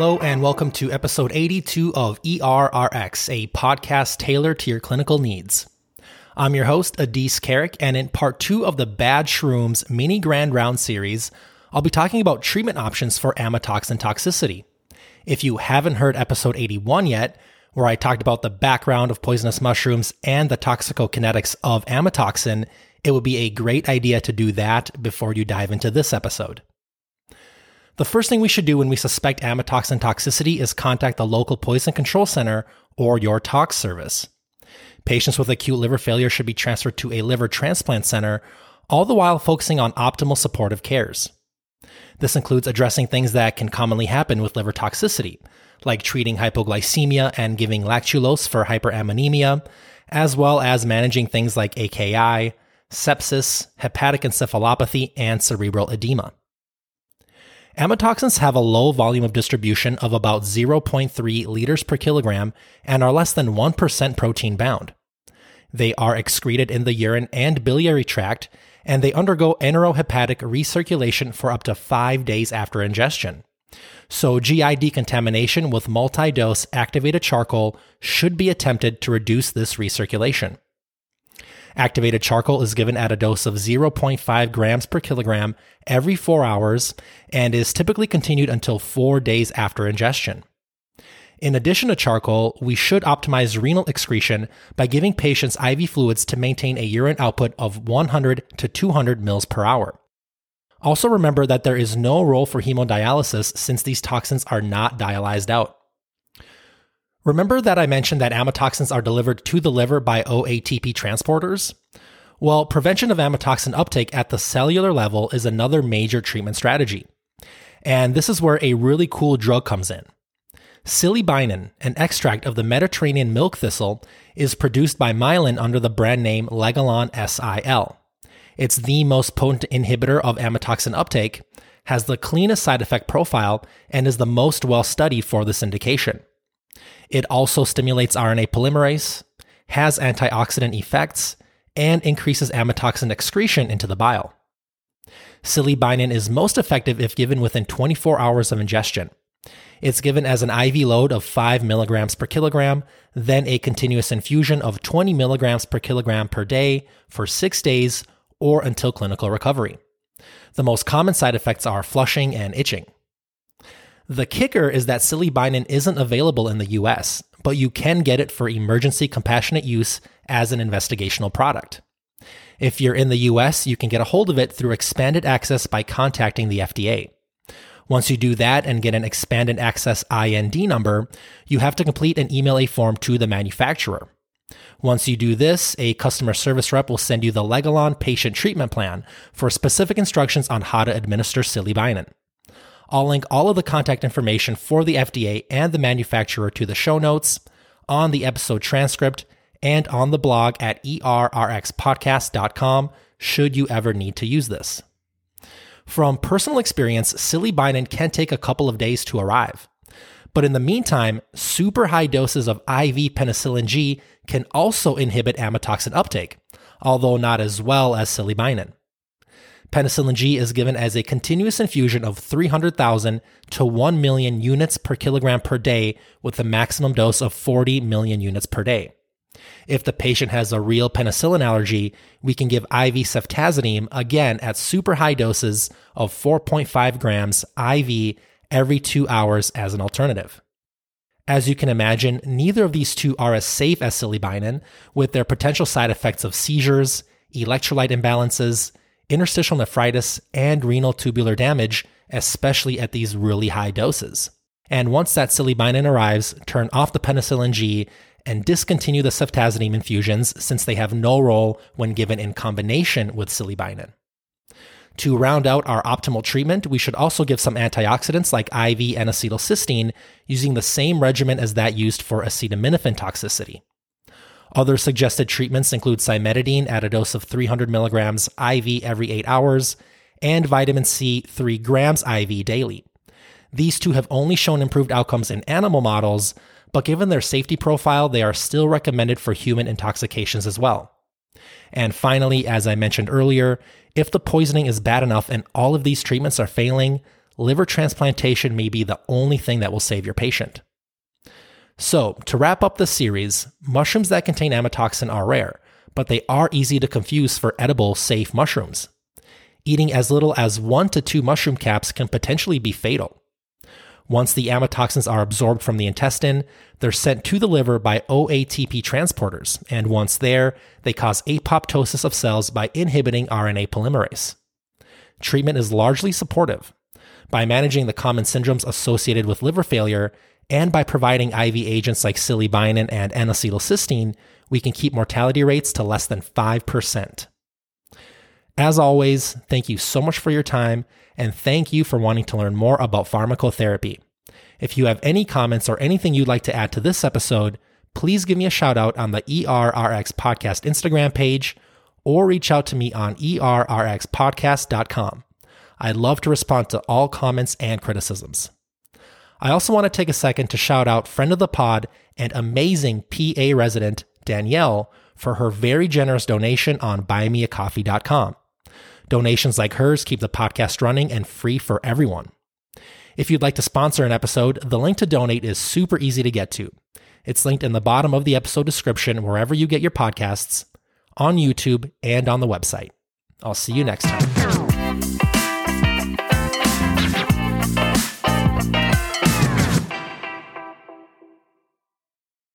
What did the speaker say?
Hello, and welcome to episode 82 of ERRX, a podcast tailored to your clinical needs. I'm your host, Adis Carrick, and in part two of the Bad Shrooms mini grand round series, I'll be talking about treatment options for amatoxin toxicity. If you haven't heard episode 81 yet, where I talked about the background of poisonous mushrooms and the toxicokinetics of amatoxin, it would be a great idea to do that before you dive into this episode. The first thing we should do when we suspect amatoxin toxicity is contact the local poison control center or your tox service. Patients with acute liver failure should be transferred to a liver transplant center, all the while focusing on optimal supportive cares. This includes addressing things that can commonly happen with liver toxicity, like treating hypoglycemia and giving lactulose for hyperammonemia, as well as managing things like AKI, sepsis, hepatic encephalopathy, and cerebral edema. Amatoxins have a low volume of distribution of about 0.3 liters per kilogram and are less than 1% protein bound. They are excreted in the urine and biliary tract, and they undergo enterohepatic recirculation for up to five days after ingestion. So, GI decontamination with multi dose activated charcoal should be attempted to reduce this recirculation. Activated charcoal is given at a dose of 0.5 grams per kilogram every four hours and is typically continued until four days after ingestion. In addition to charcoal, we should optimize renal excretion by giving patients IV fluids to maintain a urine output of 100 to 200 mils per hour. Also remember that there is no role for hemodialysis since these toxins are not dialyzed out. Remember that I mentioned that amatoxins are delivered to the liver by OATP transporters? Well, prevention of amatoxin uptake at the cellular level is another major treatment strategy. And this is where a really cool drug comes in. Silibinin, an extract of the Mediterranean milk thistle, is produced by Mylan under the brand name Legalon SIL. It's the most potent inhibitor of amatoxin uptake, has the cleanest side effect profile, and is the most well studied for this indication. It also stimulates RNA polymerase, has antioxidant effects, and increases amatoxin excretion into the bile. Silibinin is most effective if given within 24 hours of ingestion. It's given as an IV load of 5 milligrams per kilogram, then a continuous infusion of 20 milligrams per kilogram per day for six days or until clinical recovery. The most common side effects are flushing and itching. The kicker is that silibinin isn't available in the US, but you can get it for emergency compassionate use as an investigational product. If you're in the US, you can get a hold of it through expanded access by contacting the FDA. Once you do that and get an expanded access IND number, you have to complete an email a form to the manufacturer. Once you do this, a customer service rep will send you the Legalon patient treatment plan for specific instructions on how to administer silibinin. I'll link all of the contact information for the FDA and the manufacturer to the show notes, on the episode transcript, and on the blog at errxpodcast.com should you ever need to use this. From personal experience, silibinin can take a couple of days to arrive. But in the meantime, super high doses of IV penicillin G can also inhibit amatoxin uptake, although not as well as silibinin. Penicillin G is given as a continuous infusion of 300,000 to 1 million units per kilogram per day with a maximum dose of 40 million units per day. If the patient has a real penicillin allergy, we can give IV ceftazidime again at super high doses of 4.5 grams IV every two hours as an alternative. As you can imagine, neither of these two are as safe as silibinin, with their potential side effects of seizures, electrolyte imbalances, interstitial nephritis, and renal tubular damage, especially at these really high doses. And once that silibinin arrives, turn off the penicillin G and discontinue the ceftazidime infusions since they have no role when given in combination with silibinin. To round out our optimal treatment, we should also give some antioxidants like IV N-acetylcysteine using the same regimen as that used for acetaminophen toxicity. Other suggested treatments include cimetidine at a dose of 300 milligrams IV every 8 hours and vitamin C 3 grams IV daily. These two have only shown improved outcomes in animal models, but given their safety profile, they are still recommended for human intoxications as well. And finally, as I mentioned earlier, if the poisoning is bad enough and all of these treatments are failing, liver transplantation may be the only thing that will save your patient. So, to wrap up the series, mushrooms that contain amatoxin are rare, but they are easy to confuse for edible, safe mushrooms. Eating as little as one to two mushroom caps can potentially be fatal. Once the amatoxins are absorbed from the intestine, they're sent to the liver by OATP transporters, and once there, they cause apoptosis of cells by inhibiting RNA polymerase. Treatment is largely supportive. By managing the common syndromes associated with liver failure, and by providing IV agents like silibinin and N-acetylcysteine, we can keep mortality rates to less than 5%. As always, thank you so much for your time, and thank you for wanting to learn more about pharmacotherapy. If you have any comments or anything you'd like to add to this episode, please give me a shout out on the ERRX Podcast Instagram page or reach out to me on errxpodcast.com. I'd love to respond to all comments and criticisms. I also want to take a second to shout out friend of the pod and amazing PA resident Danielle for her very generous donation on buymeacoffee.com. Donations like hers keep the podcast running and free for everyone. If you'd like to sponsor an episode, the link to donate is super easy to get to. It's linked in the bottom of the episode description wherever you get your podcasts, on YouTube, and on the website. I'll see you next time.